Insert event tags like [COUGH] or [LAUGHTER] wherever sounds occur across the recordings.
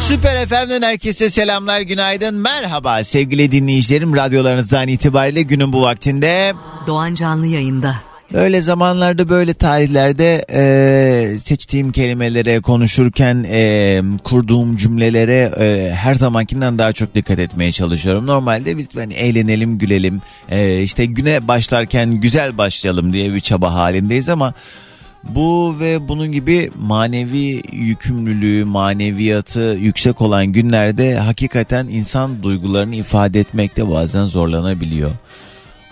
Süper FM'den herkese selamlar, günaydın, merhaba sevgili dinleyicilerim. Radyolarınızdan itibariyle günün bu vaktinde Doğan Canlı yayında. Öyle zamanlarda böyle tarihlerde e, seçtiğim kelimelere konuşurken e, kurduğum cümlelere e, her zamankinden daha çok dikkat etmeye çalışıyorum. Normalde biz hani eğlenelim gülelim e, işte güne başlarken güzel başlayalım diye bir çaba halindeyiz ama bu ve bunun gibi manevi yükümlülüğü, maneviyatı yüksek olan günlerde hakikaten insan duygularını ifade etmekte bazen zorlanabiliyor.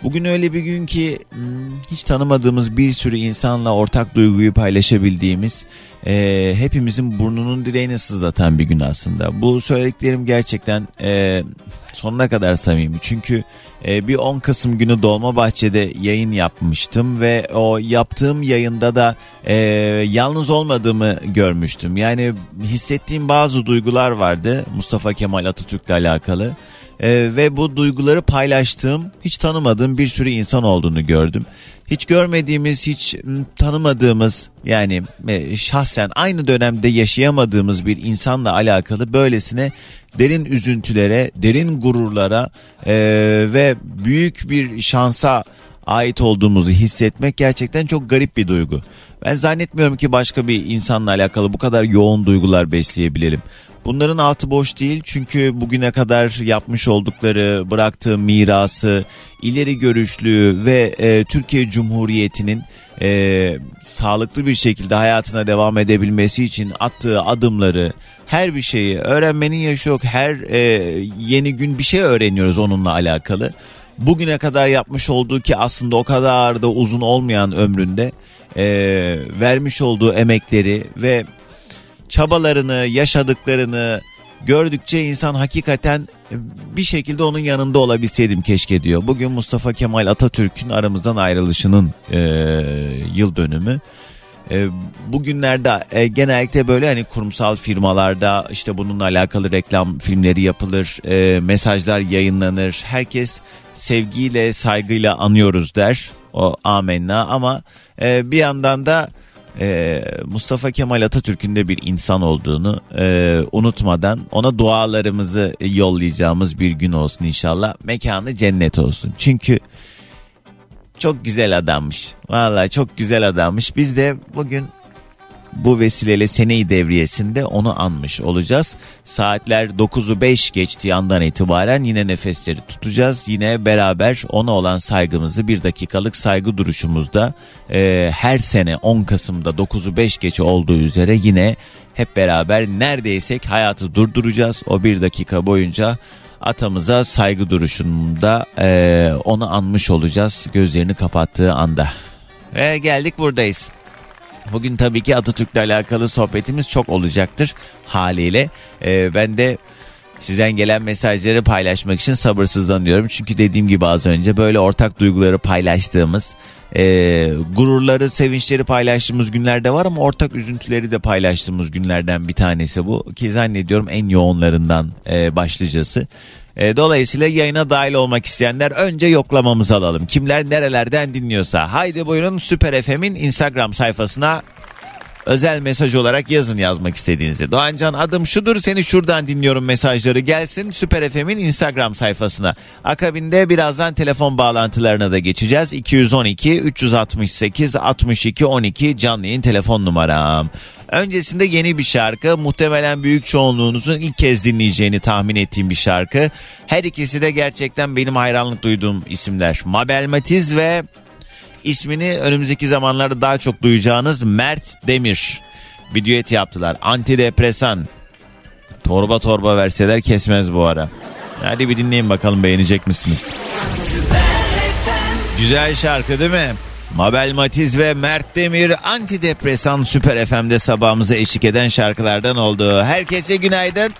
Bugün öyle bir gün ki hmm, hiç tanımadığımız bir sürü insanla ortak duyguyu paylaşabildiğimiz, e, hepimizin burnunun direğini sızlatan bir gün aslında. Bu söylediklerim gerçekten e, sonuna kadar samimi. Çünkü e, bir 10 Kasım günü Dolmabahçe'de yayın yapmıştım ve o yaptığım yayında da e, yalnız olmadığımı görmüştüm. Yani hissettiğim bazı duygular vardı Mustafa Kemal Atatürk'le alakalı. Ee, ve bu duyguları paylaştığım hiç tanımadığım bir sürü insan olduğunu gördüm. Hiç görmediğimiz, hiç tanımadığımız yani e, şahsen aynı dönemde yaşayamadığımız bir insanla alakalı böylesine derin üzüntülere, derin gururlara e, ve büyük bir şansa ait olduğumuzu hissetmek gerçekten çok garip bir duygu. Ben zannetmiyorum ki başka bir insanla alakalı bu kadar yoğun duygular besleyebilelim. Bunların altı boş değil çünkü bugüne kadar yapmış oldukları, bıraktığı mirası, ileri görüşlü ve e, Türkiye Cumhuriyeti'nin e, sağlıklı bir şekilde hayatına devam edebilmesi için attığı adımları, her bir şeyi öğrenmenin yaşı yok. Her e, yeni gün bir şey öğreniyoruz onunla alakalı. Bugüne kadar yapmış olduğu ki aslında o kadar da uzun olmayan ömründe e, vermiş olduğu emekleri ve çabalarını, yaşadıklarını gördükçe insan hakikaten bir şekilde onun yanında olabilseydim keşke diyor. Bugün Mustafa Kemal Atatürk'ün aramızdan ayrılışının e, yıl dönümü. E, bugünlerde e, genellikle böyle hani kurumsal firmalarda işte bununla alakalı reklam filmleri yapılır, e, mesajlar yayınlanır. Herkes sevgiyle, saygıyla anıyoruz der. O amenna ama e, bir yandan da e, Mustafa Kemal Atatürk'ün de bir insan olduğunu e, unutmadan ona dualarımızı yollayacağımız bir gün olsun inşallah. Mekanı cennet olsun. Çünkü çok güzel adammış. Vallahi çok güzel adammış. Biz de bugün bu vesileyle seneyi devriyesinde onu anmış olacağız. Saatler 9'u 5 geçtiği andan itibaren yine nefesleri tutacağız. Yine beraber ona olan saygımızı bir dakikalık saygı duruşumuzda e, her sene 10 Kasım'da 9'u 5 geç olduğu üzere yine hep beraber neredeysek hayatı durduracağız. O bir dakika boyunca atamıza saygı duruşunda e, onu anmış olacağız gözlerini kapattığı anda. Ve geldik buradayız. Bugün tabii ki Atatürk'le alakalı sohbetimiz çok olacaktır haliyle. Ee, ben de sizden gelen mesajları paylaşmak için sabırsızlanıyorum. Çünkü dediğim gibi az önce böyle ortak duyguları paylaştığımız, e, gururları, sevinçleri paylaştığımız günlerde var ama ortak üzüntüleri de paylaştığımız günlerden bir tanesi bu. Ki zannediyorum en yoğunlarından e, başlıcası. E, dolayısıyla yayına dahil olmak isteyenler önce yoklamamızı alalım. Kimler nerelerden dinliyorsa. Haydi buyurun Süper FM'in Instagram sayfasına özel mesaj olarak yazın yazmak istediğinizde. Doğancan adım şudur seni şuradan dinliyorum mesajları gelsin Süper FM'in Instagram sayfasına. Akabinde birazdan telefon bağlantılarına da geçeceğiz. 212 368 62 12 canlı yayın telefon numaram. Öncesinde yeni bir şarkı muhtemelen büyük çoğunluğunuzun ilk kez dinleyeceğini tahmin ettiğim bir şarkı. Her ikisi de gerçekten benim hayranlık duyduğum isimler. Mabel Matiz ve ismini önümüzdeki zamanlarda daha çok duyacağınız Mert Demir bir düet yaptılar. Antidepresan. Torba torba verseler kesmez bu ara. Hadi bir dinleyin bakalım beğenecek misiniz? Güzel şarkı değil mi? Mabel Matiz ve Mert Demir antidepresan Süper FM'de sabahımıza eşlik eden şarkılardan oldu. Herkese günaydın.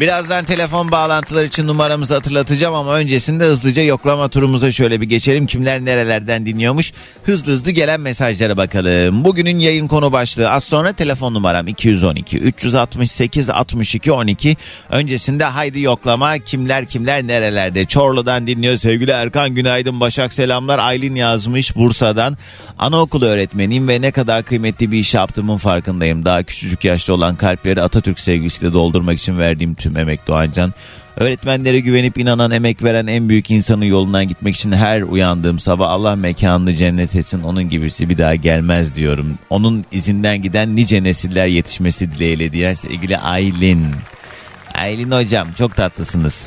Birazdan telefon bağlantıları için numaramızı hatırlatacağım ama öncesinde hızlıca yoklama turumuza şöyle bir geçelim. Kimler nerelerden dinliyormuş? Hızlı hızlı gelen mesajlara bakalım. Bugünün yayın konu başlığı az sonra telefon numaram 212 368 62 12. Öncesinde haydi yoklama kimler kimler nerelerde? Çorlu'dan dinliyor sevgili Erkan günaydın Başak selamlar. Aylin yazmış Bursa'dan. Anaokulu öğretmeniyim ve ne kadar kıymetli bir iş yaptığımın farkındayım. Daha küçücük yaşta olan kalpleri Atatürk sevgisiyle doldurmak için verdiğim tüm emek Doğancan. Öğretmenlere güvenip inanan, emek veren en büyük insanın yolundan gitmek için her uyandığım sabah Allah mekanını cennet etsin onun gibisi bir daha gelmez diyorum. Onun izinden giden nice nesiller yetişmesi dileğiyle diyen sevgili Aylin. Aylin hocam çok tatlısınız.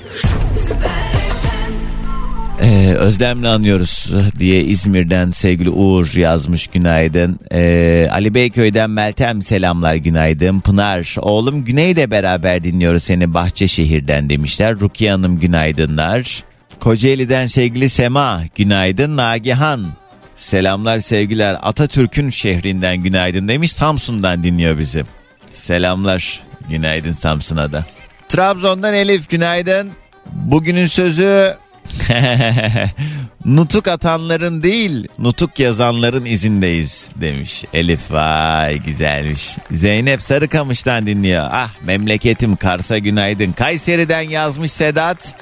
Ee, özlemle anıyoruz diye İzmir'den sevgili Uğur yazmış günaydın. Ee, Ali Beyköy'den Meltem selamlar günaydın. Pınar oğlum Güney'le beraber dinliyoruz seni Bahçeşehir'den demişler. Rukiye Hanım günaydınlar. Kocaeli'den sevgili Sema günaydın. Nagihan selamlar sevgiler. Atatürk'ün şehrinden günaydın demiş. Samsun'dan dinliyor bizi. Selamlar günaydın Samsun'a da. Trabzon'dan Elif günaydın. Bugünün sözü [LAUGHS] nutuk atanların değil nutuk yazanların izindeyiz demiş Elif vay güzelmiş Zeynep Sarıkamış'tan dinliyor ah memleketim Kars'a günaydın Kayseri'den yazmış Sedat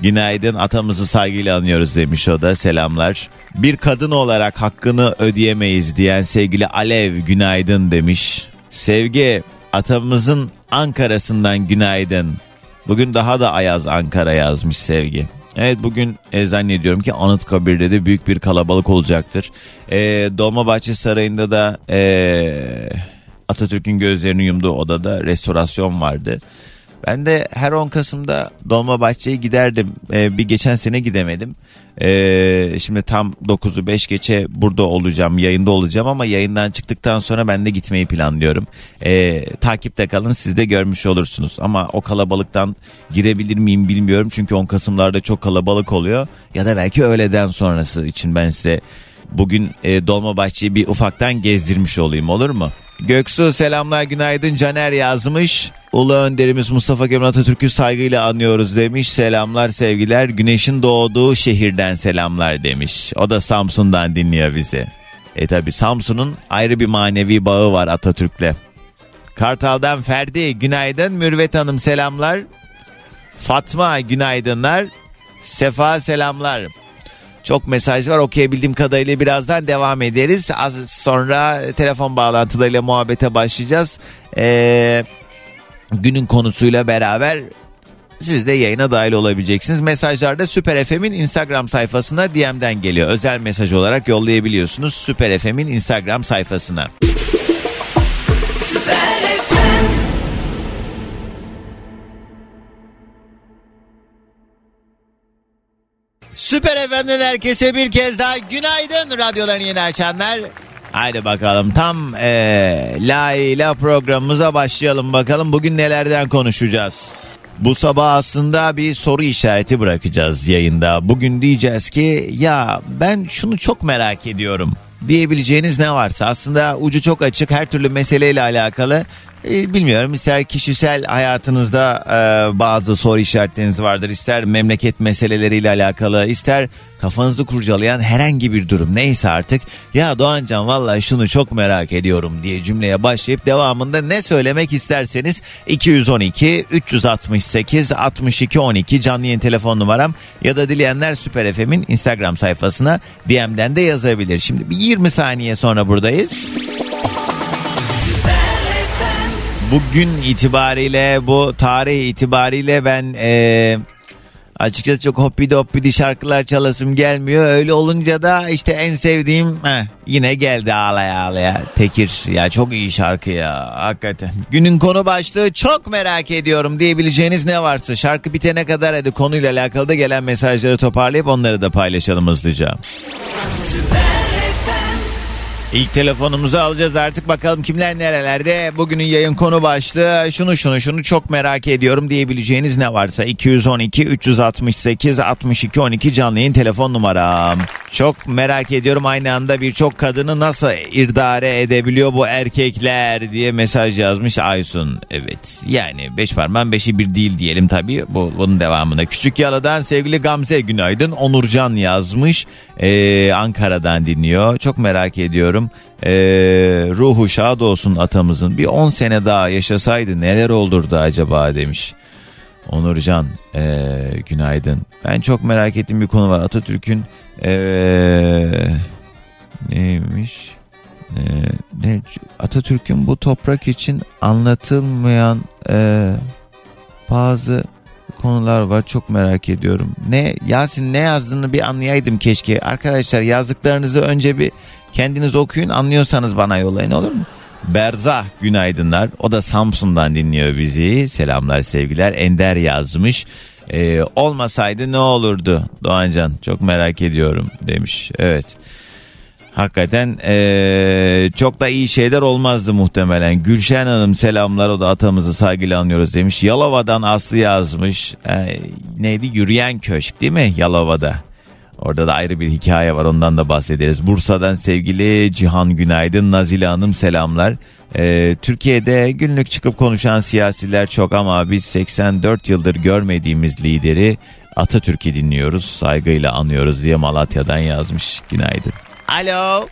Günaydın atamızı saygıyla anıyoruz demiş o da selamlar. Bir kadın olarak hakkını ödeyemeyiz diyen sevgili Alev günaydın demiş. Sevgi atamızın Ankara'sından günaydın. Bugün daha da ayaz Ankara yazmış Sevgi. Evet bugün e, zannediyorum ki Anıtkabir'de de büyük bir kalabalık olacaktır. E, Dolmabahçe Sarayı'nda da e, Atatürk'ün gözlerini yumduğu odada restorasyon vardı. Ben de her 10 Kasım'da Dolmabahçe'ye giderdim. Ee, bir geçen sene gidemedim. Ee, şimdi tam 9'u 5 geçe burada olacağım, yayında olacağım ama yayından çıktıktan sonra ben de gitmeyi planlıyorum. Ee, takipte kalın siz de görmüş olursunuz. Ama o kalabalıktan girebilir miyim bilmiyorum. Çünkü 10 Kasım'larda çok kalabalık oluyor. Ya da belki öğleden sonrası için ben size bugün e, Dolmabahçe'yi bir ufaktan gezdirmiş olayım olur mu? Göksu selamlar günaydın Caner yazmış. Ulu önderimiz Mustafa Kemal Atatürk'ü saygıyla anıyoruz demiş. Selamlar sevgiler. Güneşin doğduğu şehirden selamlar demiş. O da Samsun'dan dinliyor bizi. E tabi Samsun'un ayrı bir manevi bağı var Atatürk'le. Kartal'dan Ferdi günaydın. Mürvet Hanım selamlar. Fatma günaydınlar. Sefa selamlar. Çok mesaj var okuyabildiğim kadarıyla birazdan devam ederiz. Az sonra telefon bağlantılarıyla muhabbete başlayacağız. Ee, günün konusuyla beraber siz de yayına dahil olabileceksiniz. Mesajlarda Süper FM'in Instagram sayfasına DM'den geliyor. Özel mesaj olarak yollayabiliyorsunuz Süper FM'in Instagram sayfasına. Süper FM'den herkese bir kez daha günaydın radyolarını yeni açanlar. Haydi bakalım tam ee, La ile programımıza başlayalım bakalım bugün nelerden konuşacağız. Bu sabah aslında bir soru işareti bırakacağız yayında. Bugün diyeceğiz ki ya ben şunu çok merak ediyorum diyebileceğiniz ne varsa aslında ucu çok açık her türlü meseleyle alakalı e, bilmiyorum ister kişisel hayatınızda e, bazı soru işaretleriniz vardır ister memleket meseleleriyle alakalı ister kafanızı kurcalayan herhangi bir durum neyse artık ya Doğancan vallahi şunu çok merak ediyorum diye cümleye başlayıp devamında ne söylemek isterseniz 212 368 62 12 canlı yayın telefon numaram ya da dileyenler Süper FM'in Instagram sayfasına DM'den de yazabilir. Şimdi bir 20 saniye sonra buradayız. Süper bugün itibariyle bu tarih itibariyle ben e, açıkçası çok hoppidi hoppidi şarkılar çalasım gelmiyor. Öyle olunca da işte en sevdiğim heh, yine geldi ağlaya ağlaya. Tekir ya çok iyi şarkı ya hakikaten. Günün konu başlığı çok merak ediyorum diyebileceğiniz ne varsa şarkı bitene kadar hadi konuyla alakalı da gelen mesajları toparlayıp onları da paylaşalım hızlıca. İlk telefonumuzu alacağız artık bakalım kimler nerelerde. Bugünün yayın konu başlığı şunu şunu şunu çok merak ediyorum diyebileceğiniz ne varsa 212 368 62 12 canlı yayın telefon numaram. Çok merak ediyorum aynı anda birçok kadını nasıl irdare edebiliyor bu erkekler diye mesaj yazmış Aysun. Evet yani beş parmağın beşi bir değil diyelim tabii bu, bunun devamında. Küçük Yalı'dan sevgili Gamze günaydın Onurcan yazmış ee, Ankara'dan dinliyor. Çok merak ediyorum. Ee, ruhu şad olsun atamızın. Bir 10 sene daha yaşasaydı neler olurdu acaba demiş. Onurcan ee, günaydın. Ben çok merak ettiğim bir konu var. Atatürk'ün ee, neymiş? Ee, ne, Atatürk'ün bu toprak için anlatılmayan ee, bazı konular var çok merak ediyorum. Ne Yasin ne yazdığını bir anlayaydım keşke. Arkadaşlar yazdıklarınızı önce bir kendiniz okuyun anlıyorsanız bana yollayın olur mu? Berza günaydınlar. O da Samsun'dan dinliyor bizi. Selamlar sevgiler. Ender yazmış. Ee, olmasaydı ne olurdu Doğancan? Çok merak ediyorum demiş. Evet. Hakikaten ee, çok da iyi şeyler olmazdı muhtemelen. Gülşen Hanım selamlar o da atamızı saygıyla anlıyoruz demiş. Yalova'dan Aslı yazmış. Ee, neydi? Yürüyen Köşk değil mi? Yalova'da. Orada da ayrı bir hikaye var ondan da bahsederiz. Bursa'dan sevgili Cihan Günaydın, Nazile Hanım selamlar. Ee, Türkiye'de günlük çıkıp konuşan siyasiler çok ama biz 84 yıldır görmediğimiz lideri Atatürk'ü dinliyoruz, saygıyla anıyoruz diye Malatya'dan yazmış. Günaydın. Alo.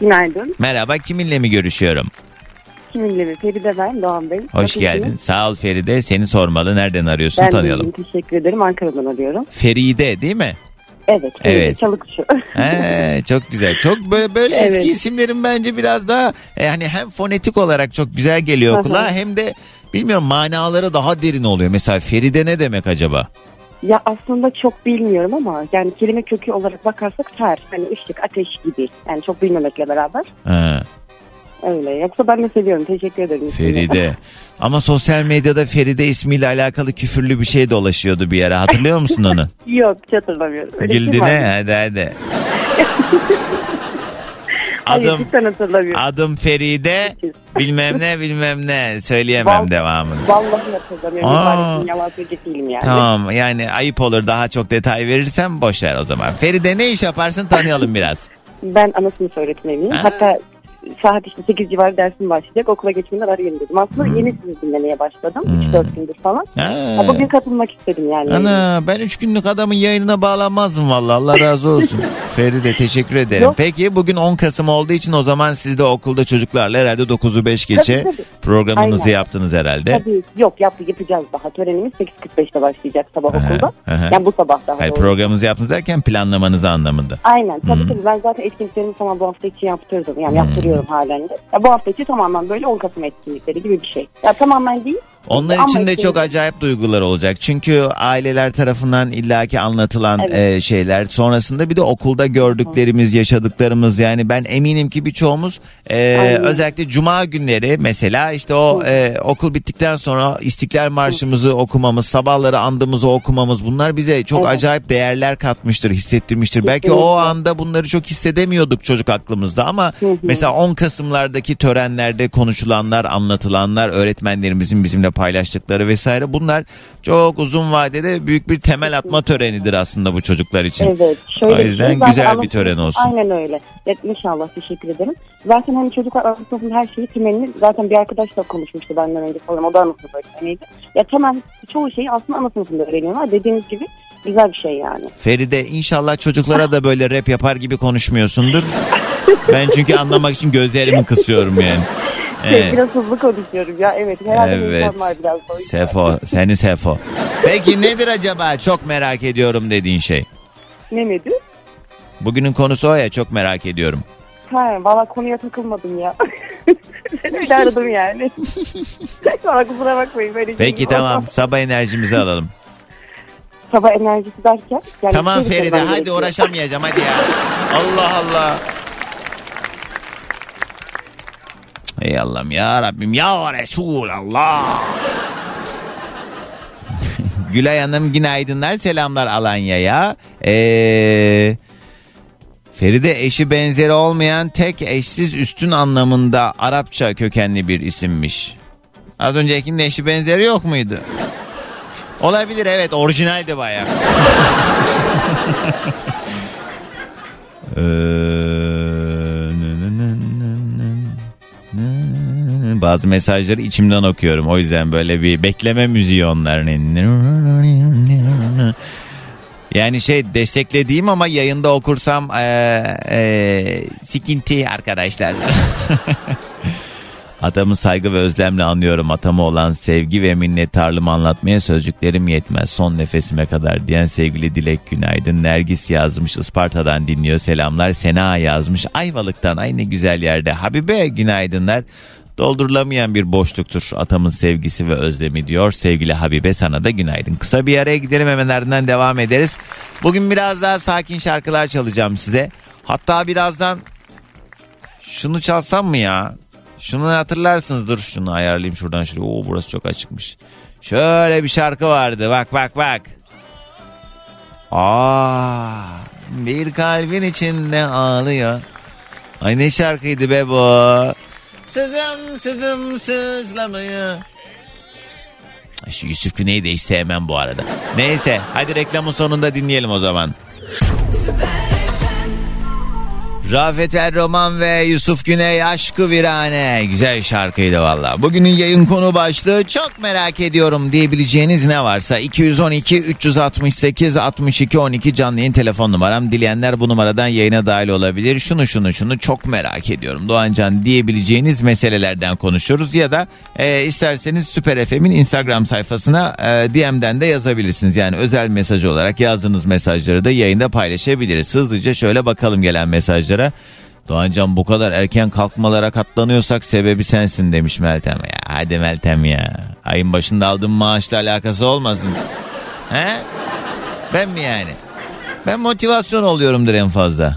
Günaydın. Merhaba kiminle mi görüşüyorum? Kiminle mi? Feride ben Doğan Bey. Hoş Nasılsınız? geldin. Sağ ol Feride. Seni sormalı. Nereden arıyorsun? Ben Tanıyalım. iyiyim, teşekkür ederim. Ankara'dan arıyorum. Feride değil mi? Evet. Evet. Çalıkçı. [LAUGHS] He, çok güzel. Çok böyle böyle Evet. eski isimlerin bence biraz daha e, hani hem fonetik olarak çok güzel geliyor kulağa hem de bilmiyorum manaları daha derin oluyor. Mesela Feride ne demek acaba? ya aslında çok bilmiyorum ama yani kelime kökü olarak bakarsak ter. Hani ışık, ateş gibi. Yani çok bilmemekle beraber. Ha, Öyle. Yoksa ben de seviyorum. Teşekkür ederim. Feride. [LAUGHS] Ama sosyal medyada Feride ismiyle alakalı küfürlü bir şey dolaşıyordu bir yere. Hatırlıyor musun onu? [LAUGHS] Yok hiç hatırlamıyorum. Öyle Güldüne var? hadi hadi. [LAUGHS] Hayır Adım hatırlamıyorum. adım Feride bilmem ne bilmem ne söyleyemem Val- devamını. Vallahi hatırlamıyorum. Aa. Yalan değilim yani. Tamam yani ayıp olur daha çok detay verirsem boş ver o zaman. Feride ne iş yaparsın tanıyalım biraz. Ben ana sınıf öğretmeniyim. Ha. Hatta saat işte 8 civarı dersim başlayacak. Okula geçmeden arayayım dedim. Aslında yeni sizi dinlemeye başladım. Hmm. 3-4 gündür falan. Ha. Bugün katılmak istedim yani. Ana ben üç günlük adamın yayınına bağlanmazdım vallahi Allah razı olsun. [LAUGHS] Feride teşekkür ederim. Yok. Peki bugün 10 Kasım olduğu için o zaman siz de okulda çocuklarla herhalde 9'u 5 geçe Tabii, tabii. programınızı Aynen. yaptınız herhalde. Tabii yok yap, yapacağız daha. Törenimiz 8.45'te başlayacak sabah Aha, okulda. aha. Yani bu sabah daha Hayır programınızı yaptınız derken planlamanızı anlamında. Aynen tabii Hmm. tabii ben zaten etkinliklerimi tamam bu hafta için yaptırdım. Yani yaptırıyorum halen de. Ya, bu hafta içi tamamen böyle 10 Kasım etkinlikleri gibi bir şey. Ya tamamen değil. Onlar Ama için de işte- çok acayip duygular olacak. Çünkü aileler tarafından illaki anlatılan Evet. e, şeyler. Sonrasında bir de okulda gördüklerimiz, yaşadıklarımız. Yani ben eminim ki birçoğumuz e, Aynen. özellikle cuma günleri mesela işte o e, okul bittikten sonra İstiklal Marşımızı okumamız, sabahları andımızı okumamız bunlar bize çok Evet. acayip değerler katmıştır, hissettirmiştir. Belki Kesinlikle. o anda bunları çok hissedemiyorduk çocuk aklımızda ama Hı hı. mesela 10 Kasım'lardaki törenlerde konuşulanlar, anlatılanlar, öğretmenlerimizin bizimle paylaştıkları vesaire bunlar çok uzun vadede büyük bir temel atma törenidir aslında bu çocuklar için. Evet. Şöyle O yüzden şey, güzel bir tören olsun. Aynen öyle. Ya, inşallah teşekkür ederim. Zaten hani çocuklar ana sınıfın her şeyi temelini zaten bir arkadaşla konuşmuştu benden önce falan. O da ana sınıf öğretmeniydi. Ya temel çoğu şeyi aslında ana sınıfında öğreniyorlar. Dediğiniz gibi güzel bir şey yani. Feride inşallah çocuklara da böyle rap yapar gibi konuşmuyorsundur. ben çünkü anlamak için gözlerimi kısıyorum yani. Evet. Biraz hızlı konuşuyorum ya. Evet. Herhalde Evet. evet. var biraz. da o yüzden. Sefo, seni Sefo. Peki nedir acaba çok merak ediyorum dediğin şey? Ne nedir? Bugünün konusu o ya çok merak ediyorum. Ha, valla konuya takılmadım ya. [LAUGHS] Öyle aradım yani. Sonra kusura bakmayın. Böyle Peki şey tamam sabah enerjimizi alalım. Sabah enerjisi derken. Yani Tamam şey Feride söylemem hadi gerekiyor. uğraşamayacağım hadi ya. Allah Allah. Ey Allah'ım ya Rabbim ya Resulallah. Gülay Hanım günaydınlar selamlar Alanya'ya. Ee, Feride eşi benzeri olmayan tek eşsiz üstün anlamında Arapça kökenli bir isimmiş. Az öncekinin eşi benzeri yok muydu? Olabilir evet orijinaldi bayağı. [LAUGHS] Ee, Bazı mesajları içimden okuyorum. O yüzden böyle bir bekleme müziği onların. Yani şey desteklediğim ama yayında okursam ee, ee, sikinti arkadaşlar. [LAUGHS] Atamı saygı ve özlemle anlıyorum. Atama olan sevgi ve minnettarlığımı anlatmaya sözcüklerim yetmez. Son nefesime kadar diyen sevgili Dilek günaydın. Nergis yazmış Isparta'dan dinliyor selamlar. Sena yazmış Ayvalık'tan ay ne güzel yerde. Habibe günaydınlar. Doldurulamayan bir boşluktur atamın sevgisi ve özlemi diyor. Sevgili Habibe sana da günaydın. Kısa bir araya gidelim hemen ardından devam ederiz. Bugün biraz daha sakin şarkılar çalacağım size. Hatta birazdan şunu çalsam mı ya? Şunu hatırlarsınız dur şunu ayarlayayım şuradan şuraya. Oo burası çok açıkmış. Şöyle bir şarkı vardı bak bak bak. Aa, bir kalbin içinde ağlıyor. Ay ne şarkıydı be bu. Sızım sızım sızlamıyor. Ay Şu Yusuf Güney'i de hiç sevmem bu arada. Neyse hadi reklamın sonunda dinleyelim o zaman. Rafet El Roman ve Yusuf Güney Aşkı Virane. Güzel şarkıydı valla. Bugünün yayın konu başlığı çok merak ediyorum diyebileceğiniz ne varsa 212 368 62 12 canlı yayın telefon numaram. Dileyenler bu numaradan yayına dahil olabilir. Şunu şunu şunu çok merak ediyorum Doğancan diyebileceğiniz meselelerden konuşuruz. Ya da e, isterseniz Süper FM'in Instagram sayfasına e, DM'den de yazabilirsiniz. Yani özel mesaj olarak yazdığınız mesajları da yayında paylaşabiliriz. Hızlıca şöyle bakalım gelen mesajlara. Doğancan bu kadar erken kalkmalara katlanıyorsak sebebi sensin demiş Meltem. Ya hadi Meltem ya. Ayın başında aldığım maaşla alakası olmasın. He? Ben mi yani? Ben motivasyon oluyorumdur en fazla.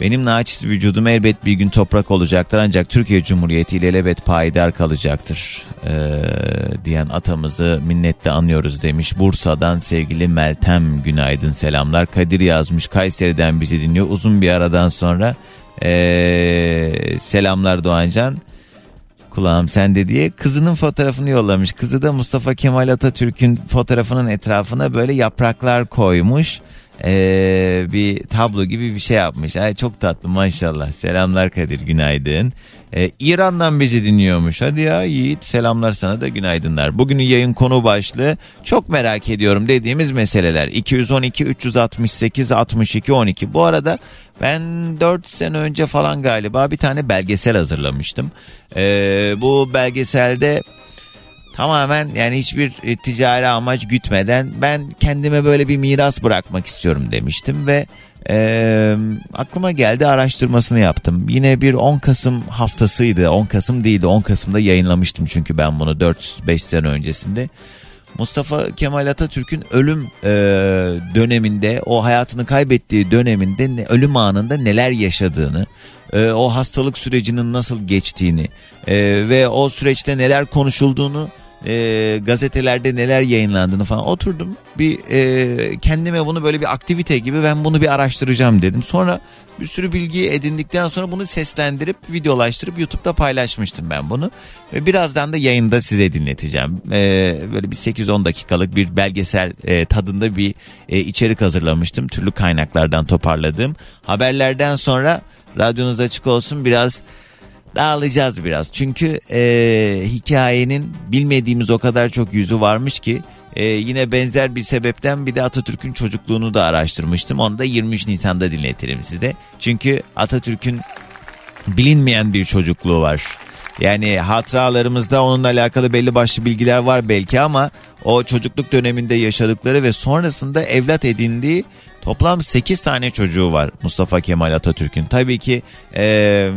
Benim naçiz vücudum elbet bir gün toprak olacaktır ancak Türkiye Cumhuriyeti ile elbet payidar kalacaktır ee, diyen atamızı minnetle anıyoruz demiş. Bursa'dan sevgili Meltem günaydın selamlar. Kadir yazmış Kayseri'den bizi dinliyor uzun bir aradan sonra ee, selamlar Doğancan. Kulağım sende diye kızının fotoğrafını yollamış. Kızı da Mustafa Kemal Atatürk'ün fotoğrafının etrafına böyle yapraklar koymuş. Ee, bir tablo gibi bir şey yapmış. Ay çok tatlı maşallah. Selamlar Kadir günaydın. Ee, İran'dan bizi dinliyormuş. Hadi ya Yiğit selamlar sana da günaydınlar. Bugünün yayın konu başlığı çok merak ediyorum dediğimiz meseleler. 212 368 62 12. Bu arada ben 4 sene önce falan galiba bir tane belgesel hazırlamıştım. Ee, bu belgeselde tamamen yani hiçbir e, ticari amaç gütmeden ben kendime böyle bir miras bırakmak istiyorum demiştim ve e, aklıma geldi araştırmasını yaptım. Yine bir 10 Kasım haftasıydı 10 Kasım değildi 10 Kasım'da yayınlamıştım çünkü ben bunu 4-5 sene öncesinde. Mustafa Kemal Atatürk'ün ölüm e, döneminde o hayatını kaybettiği döneminde ne, ölüm anında neler yaşadığını e, o hastalık sürecinin nasıl geçtiğini e, ve o süreçte neler konuşulduğunu e, gazetelerde neler yayınlandığını falan oturdum. Bir e, kendime bunu böyle bir aktivite gibi ben bunu bir araştıracağım dedim. Sonra bir sürü bilgi edindikten sonra bunu seslendirip videolaştırıp YouTube'da paylaşmıştım ben bunu. Ve birazdan da yayında size dinleteceğim. E, böyle bir 8-10 dakikalık bir belgesel e, tadında bir e, içerik hazırlamıştım. Türlü kaynaklardan toparladığım haberlerden sonra radyonuz açık olsun. Biraz dağılacağız biraz. Çünkü e, hikayenin bilmediğimiz o kadar çok yüzü varmış ki e, yine benzer bir sebepten bir de Atatürk'ün çocukluğunu da araştırmıştım. Onu da 23 Nisan'da dinletirim size. Çünkü Atatürk'ün bilinmeyen bir çocukluğu var. Yani hatıralarımızda onunla alakalı belli başlı bilgiler var belki ama o çocukluk döneminde yaşadıkları ve sonrasında evlat edindiği toplam 8 tane çocuğu var Mustafa Kemal Atatürk'ün. Tabii ki e,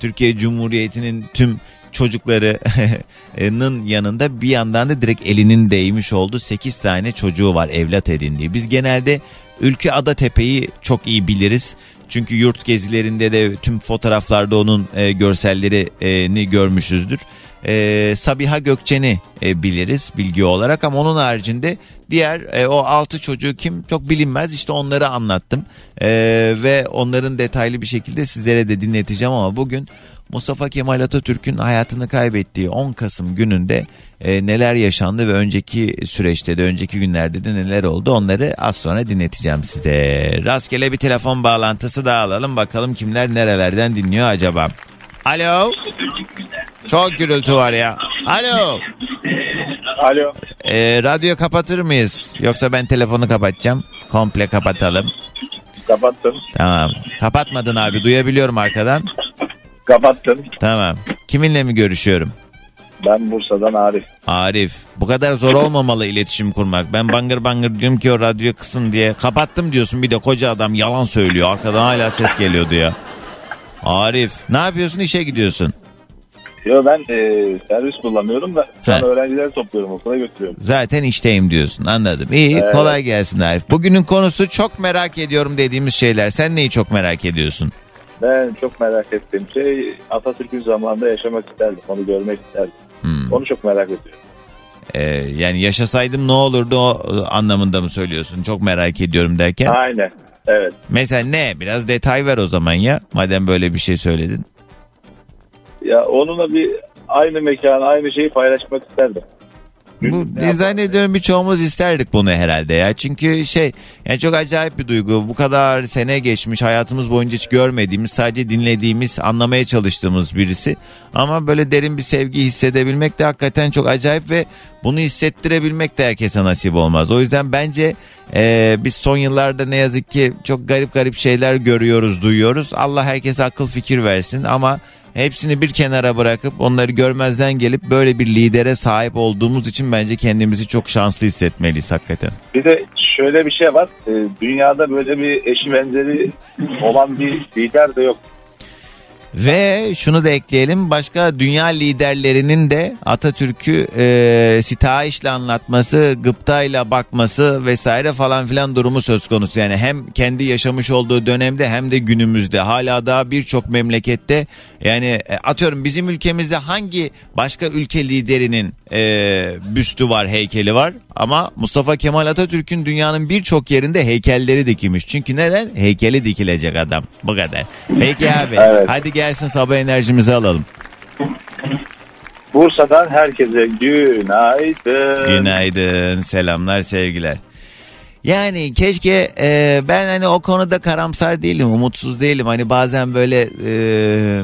Türkiye Cumhuriyeti'nin tüm çocuklarının [LAUGHS] yanında bir yandan da direkt elinin değmiş olduğu 8 tane çocuğu var evlat edindiği. Biz genelde Ülke Adatepe'yi çok iyi biliriz. Çünkü yurt gezilerinde de tüm fotoğraflarda onun e, görsellerini görmüşüzdür. E, Sabiha Gökçen'i e, biliriz bilgi olarak ama onun haricinde diğer e, o altı çocuğu kim çok bilinmez işte onları anlattım. E, ve onların detaylı bir şekilde sizlere de dinleteceğim ama bugün Mustafa Kemal Atatürk'ün hayatını kaybettiği 10 Kasım gününde e, neler yaşandı ve önceki süreçte de önceki günlerde de neler oldu onları az sonra dinleteceğim size. Rastgele bir telefon bağlantısı da alalım bakalım kimler nerelerden dinliyor acaba. Alo. Çok gürültü var ya. Alo. Alo. E, radyo kapatır mıyız? Yoksa ben telefonu kapatacağım. Komple kapatalım. Kapattım. Tamam. Kapatmadın abi duyabiliyorum arkadan. Kapattım. Tamam. Kiminle mi görüşüyorum? Ben Bursa'dan Arif. Arif. Bu kadar zor olmamalı iletişim kurmak. Ben bangır bangır diyorum ki o radyo kısın diye. Kapattım diyorsun bir de koca adam yalan söylüyor. Arkadan hala ses geliyordu ya. Arif. Ne yapıyorsun işe gidiyorsun? Yo ben e, servis kullanıyorum da şu an He. öğrencileri topluyorum okula götürüyorum. Zaten işteyim diyorsun anladım. İyi Evet. kolay gelsin Arif. Bugünün konusu çok merak ediyorum dediğimiz şeyler. Sen neyi çok merak ediyorsun? Ben çok merak ettiğim şey Atatürk'ün zamanında yaşamak isterdim. Onu görmek isterdim. Hmm. Onu çok merak ediyorum. Ee, yani yaşasaydım ne olurdu o e, anlamında mı söylüyorsun? Çok merak ediyorum derken. Aynen. Evet. Mesela ne? Biraz detay ver o zaman ya. Madem böyle bir şey söyledin. Ya onunla bir aynı mekanı, aynı şeyi paylaşmak isterdim. Bu Ne zannediyorum birçoğumuz isterdik bunu herhalde ya. Çünkü şey yani çok acayip bir duygu. Bu kadar sene geçmiş hayatımız boyunca hiç görmediğimiz sadece dinlediğimiz anlamaya çalıştığımız birisi. Ama böyle derin bir sevgi hissedebilmek de hakikaten çok acayip ve bunu hissettirebilmek de herkese nasip olmaz. O yüzden bence e, biz son yıllarda ne yazık ki çok garip garip şeyler görüyoruz duyuyoruz. Allah herkese akıl fikir versin ama Hepsini bir kenara bırakıp onları görmezden gelip böyle bir lidere sahip olduğumuz için bence kendimizi çok şanslı hissetmeliyiz hakikaten. Bir de şöyle bir şey var. e, dünyada böyle bir eşi benzeri olan bir lider de yok. Ve şunu da ekleyelim başka dünya liderlerinin de Atatürk'ü e, sitayişle anlatması, gıptayla bakması vesaire falan filan durumu söz konusu. Yani hem kendi yaşamış olduğu dönemde hem de günümüzde hala daha birçok memlekette yani e, atıyorum bizim ülkemizde hangi başka ülke liderinin e, büstü var, heykeli var ama Mustafa Kemal Atatürk'ün dünyanın birçok yerinde heykelleri dikilmiş. Çünkü neden? Heykeli dikilecek adam. Bu kadar. Peki abi. Evet. Hadi gelsin sabah enerjimizi alalım. Bursa'dan herkese günaydın. Günaydın, selamlar, sevgiler. Yani keşke e, ben hani o konuda karamsar değilim, umutsuz değilim. Hani bazen böyle e,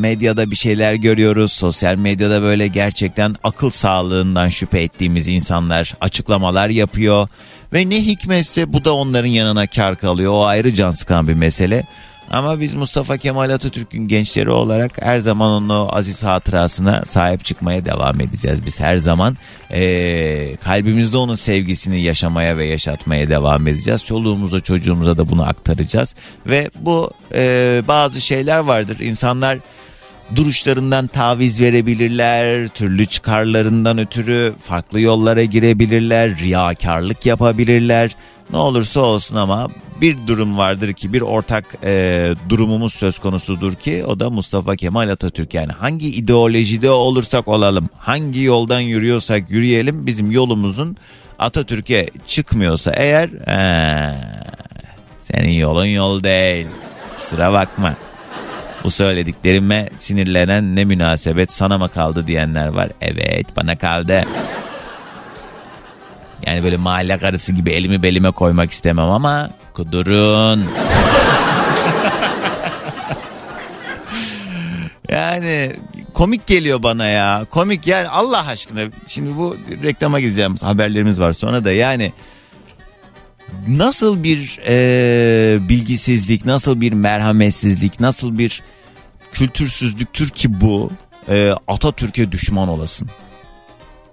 medyada bir şeyler görüyoruz. Sosyal medyada böyle gerçekten akıl sağlığından şüphe ettiğimiz insanlar açıklamalar yapıyor. Ve ne hikmetse bu da onların yanına kar kalıyor. O ayrı can sıkan bir mesele. Ama biz Mustafa Kemal Atatürk'ün gençleri olarak her zaman onun o aziz hatırasına sahip çıkmaya devam edeceğiz. Biz her zaman eee, kalbimizde onun sevgisini yaşamaya ve yaşatmaya devam edeceğiz. Çoluğumuza çocuğumuza da bunu aktaracağız. Ve bu eee, bazı şeyler vardır. İnsanlar duruşlarından taviz verebilirler, türlü çıkarlarından ötürü farklı yollara girebilirler, riyakarlık yapabilirler. Ne olursa olsun ama bir durum vardır ki bir ortak e, durumumuz söz konusudur ki o da Mustafa Kemal Atatürk. Yani hangi ideolojide olursak olalım, hangi yoldan yürüyorsak yürüyelim bizim yolumuzun Atatürk'e çıkmıyorsa eğer ee, senin yolun yol değil. Sıra bakma. Bu söylediklerime sinirlenen ne münasebet sana mı kaldı diyenler var. Evet bana kaldı. Yani böyle mahalle karısı gibi elimi belime koymak istemem ama kudurun. Yani komik geliyor bana ya. Komik yani Allah aşkına. Şimdi bu reklama gideceğimiz haberlerimiz var sonra da yani nasıl bir e, bilgisizlik, nasıl bir merhametsizlik, nasıl bir kültürsüzlüktür ki bu e, Atatürk'e düşman olasın.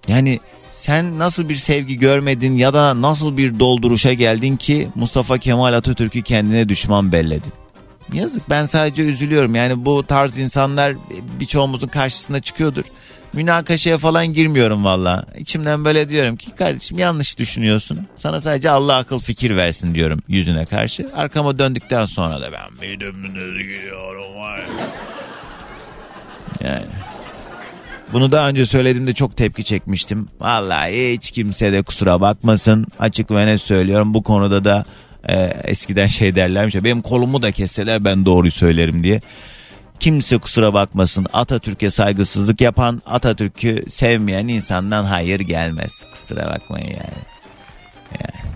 Yani sen nasıl bir sevgi görmedin ya da nasıl bir dolduruşa geldin ki Mustafa Kemal Atatürk'ü kendine düşman belledin. Yazık ben sadece üzülüyorum yani bu tarz insanlar birçoğumuzun karşısına çıkıyordur. Münakaşaya falan girmiyorum valla. İçimden böyle diyorum ki kardeşim yanlış düşünüyorsun. Sana sadece Allah akıl fikir versin diyorum yüzüne karşı. Arkama döndükten sonra da ben midemine gidiyorum var ya. Yani. Bunu daha önce söylediğimde çok tepki çekmiştim. Vallahi hiç kimse de kusura bakmasın. Açık ve net söylüyorum. Bu konuda da e, eskiden şey derlermiş benim kolumu da kesseler ben doğruyu söylerim diye. Kimse kusura bakmasın Atatürk'e saygısızlık yapan Atatürk'ü sevmeyen insandan hayır gelmez. Kusura bakmayın yani. yani.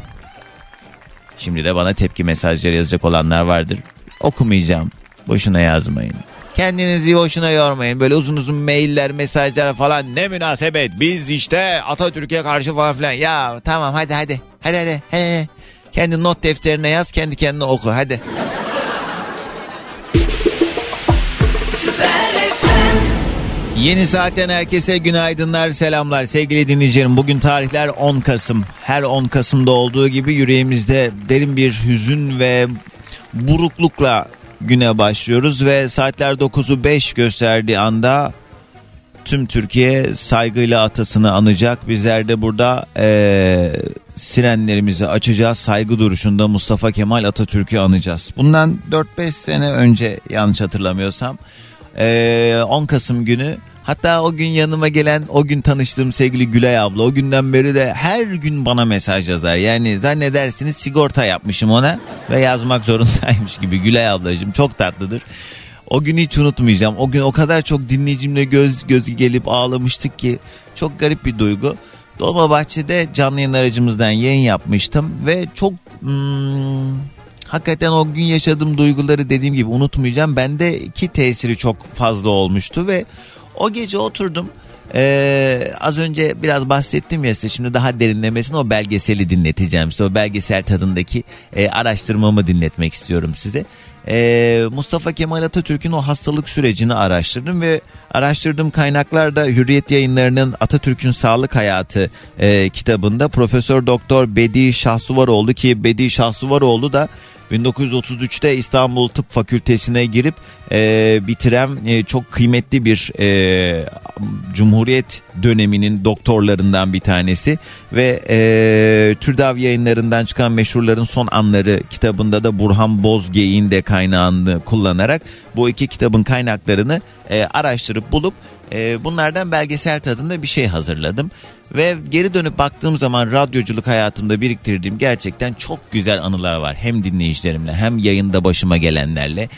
Şimdi de bana tepki mesajları yazacak olanlar vardır. Okumayacağım. Boşuna yazmayın. Kendinizi boşuna yormayın. Böyle uzun uzun mailler, mesajlar falan ne münasebet. Biz işte Atatürk'e karşı falan filan. Ya tamam hadi hadi. Hadi hadi. hadi. Kendi not defterine yaz, kendi kendine oku hadi. Yeni saatten herkese günaydınlar, selamlar sevgili dinleyicilerim. Bugün tarihler 10 Kasım. Her 10 Kasım'da olduğu gibi yüreğimizde derin bir hüzün ve buruklukla güne başlıyoruz ve saatler 9'u 5 gösterdiği anda tüm Türkiye saygıyla atasını anacak. Bizler de burada ee, sirenlerimizi açacağız. Saygı duruşunda Mustafa Kemal Atatürk'ü anacağız. Bundan 4-5 sene önce yanlış hatırlamıyorsam 10 Kasım günü Hatta o gün yanıma gelen o gün tanıştığım sevgili Gülay abla o günden beri de her gün bana mesaj yazar. Yani zannedersiniz sigorta yapmışım ona ve yazmak zorundaymış gibi Gülay ablacığım çok tatlıdır. O günü hiç unutmayacağım. O gün o kadar çok dinleyicimle göz gözü gelip ağlamıştık ki çok garip bir duygu. Dolmabahçe'de canlı yayın aracımızdan yayın yapmıştım ve çok hmm, hakikaten o gün yaşadığım duyguları dediğim gibi unutmayacağım. Bendeki tesiri çok fazla olmuştu ve o gece oturdum. Ee, az önce biraz bahsettim ya size şimdi daha derinlemesine o belgeseli dinleteceğim size. O belgesel tadındaki e, araştırmamı dinletmek istiyorum size. Ee, Mustafa Kemal Atatürk'ün o hastalık sürecini araştırdım ve araştırdığım kaynaklarda Hürriyet yayınlarının Atatürk'ün Sağlık Hayatı e, kitabında Profesör Doktor Bedi Şahsuvaroğlu ki Bedi Şahsuvaroğlu da 1933'te İstanbul Tıp Fakültesine girip e, bitiren e, çok kıymetli bir e, Cumhuriyet döneminin doktorlarından bir tanesi ve e, Türdav yayınlarından çıkan Meşhurların Son Anları kitabında da Burhan Bozgey'in de kaynağını kullanarak bu iki kitabın kaynaklarını e, araştırıp bulup e, bunlardan belgesel tadında bir şey hazırladım. Ve geri dönüp baktığım zaman radyoculuk hayatımda biriktirdiğim gerçekten çok güzel anılar var. Hem dinleyicilerimle hem yayında başıma gelenlerle.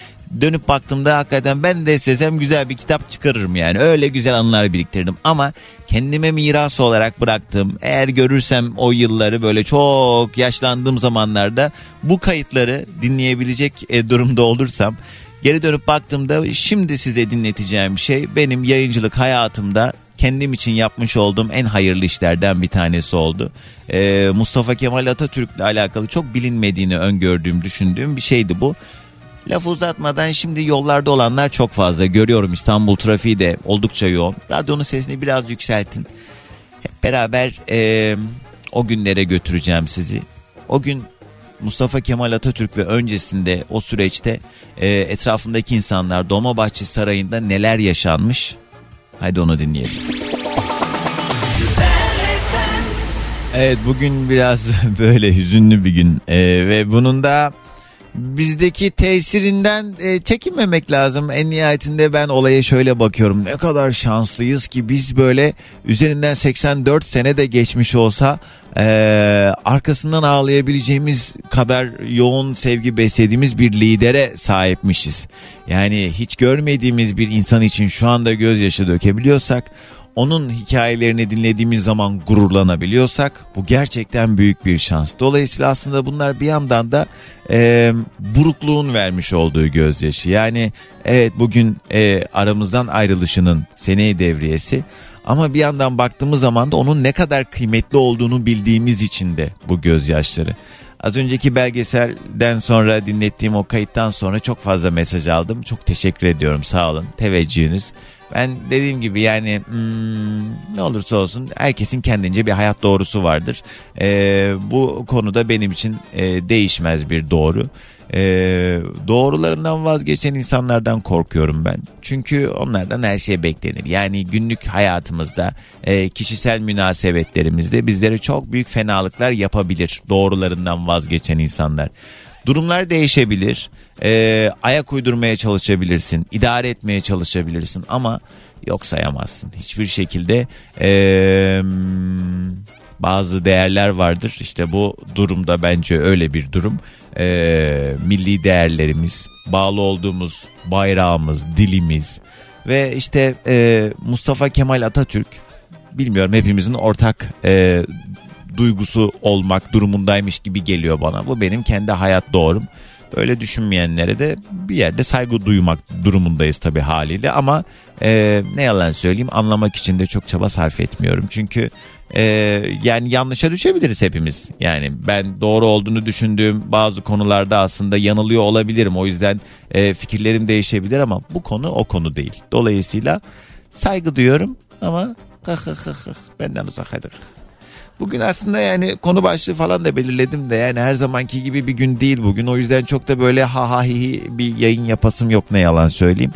Dönüp baktığımda hakikaten ben de istesem güzel bir kitap çıkarırım yani. Öyle güzel anılar biriktirdim ama kendime miras olarak bıraktım. Eğer görürsem o yılları böyle çok yaşlandığım zamanlarda bu kayıtları dinleyebilecek e, durumda olursam geri dönüp baktığımda şimdi size dinleteceğim şey benim yayıncılık hayatımda kendim için yapmış olduğum en hayırlı işlerden bir tanesi oldu. Ee, Mustafa Kemal Atatürk ile alakalı çok bilinmediğini öngördüğüm, düşündüğüm bir şeydi bu. Laf uzatmadan şimdi yollarda olanlar çok fazla. Görüyorum İstanbul trafiği de oldukça yoğun. Radyonun sesini biraz yükseltin. Hep beraber e, o günlere götüreceğim sizi. O gün Mustafa Kemal Atatürk ve öncesinde o süreçte e, etrafındaki insanlar Dolmabahçe Sarayı'nda neler yaşanmış Haydi onu dinleyelim. Evet bugün biraz [LAUGHS] böyle hüzünlü bir gün ee, ve bunun da bizdeki tesirinden e, çekinmemek lazım. En nihayetinde ben olaya şöyle bakıyorum. Ne kadar şanslıyız ki biz böyle üzerinden 84 sene de geçmiş olsa e, arkasından ağlayabileceğimiz kadar yoğun sevgi beslediğimiz bir lidere sahipmişiz. Yani hiç görmediğimiz bir insan için şu anda gözyaşı dökebiliyorsak onun hikayelerini dinlediğimiz zaman gururlanabiliyorsak bu gerçekten büyük bir şans. Dolayısıyla aslında bunlar bir yandan da e, burukluğun vermiş olduğu gözyaşı. Yani evet bugün e, aramızdan ayrılışının seneye devriyesi ama bir yandan baktığımız zaman da onun ne kadar kıymetli olduğunu bildiğimiz için de bu gözyaşları. Az önceki belgeselden sonra dinlettiğim o kayıttan sonra çok fazla mesaj aldım. Çok teşekkür ediyorum sağ olun teveccühünüz. Ben dediğim gibi yani hmm, ne olursa olsun herkesin kendince bir hayat doğrusu vardır. Ee, bu konuda benim için e, değişmez bir doğru. Ee, doğrularından vazgeçen insanlardan korkuyorum ben. Çünkü onlardan her şey beklenir. Yani günlük hayatımızda, e, kişisel münasebetlerimizde bizlere çok büyük fenalıklar yapabilir. Doğrularından vazgeçen insanlar. Durumlar değişebilir. E, ayak uydurmaya çalışabilirsin. idare etmeye çalışabilirsin ama yok sayamazsın. Hiçbir şekilde e, bazı değerler vardır. İşte bu durumda bence öyle bir durum. E, milli değerlerimiz, bağlı olduğumuz bayrağımız, dilimiz ve işte e, Mustafa Kemal Atatürk bilmiyorum hepimizin ortak e, duygusu olmak durumundaymış gibi geliyor bana. Bu benim kendi hayat doğrum. Böyle düşünmeyenlere de bir yerde saygı duymak durumundayız tabii haliyle ama e, ne yalan söyleyeyim anlamak için de çok çaba sarf etmiyorum. Çünkü e, yani yanlışa düşebiliriz hepimiz. Yani ben doğru olduğunu düşündüğüm bazı konularda aslında yanılıyor olabilirim. O yüzden e, fikirlerim değişebilir ama bu konu o konu değil. Dolayısıyla saygı duyuyorum ama benden uzak hadi. Bugün aslında yani konu başlığı falan da belirledim de yani her zamanki gibi bir gün değil bugün. O yüzden çok da böyle ha ha hi hi bir yayın yapasım yok ne yalan söyleyeyim.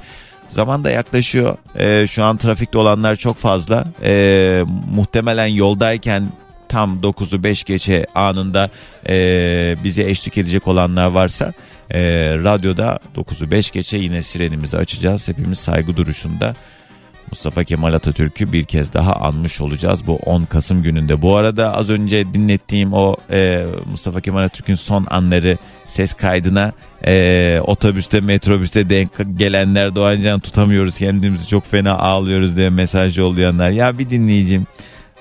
Zaman da yaklaşıyor. Ee, şu an trafikte olanlar çok fazla. Ee, muhtemelen yoldayken tam 9'u 5 geçe anında e, bize eşlik edecek olanlar varsa e, radyoda 9'u 5 geçe yine sirenimizi açacağız. Hepimiz saygı duruşunda Mustafa Kemal Atatürk'ü bir kez daha anmış olacağız bu 10 Kasım gününde. Bu arada az önce dinlettiğim o e, Mustafa Kemal Atatürk'ün son anları ses kaydına e, otobüste metrobüste denk gelenler Doğancan tutamıyoruz kendimizi çok fena ağlıyoruz diye mesaj yollayanlar. Ya bir dinleyicim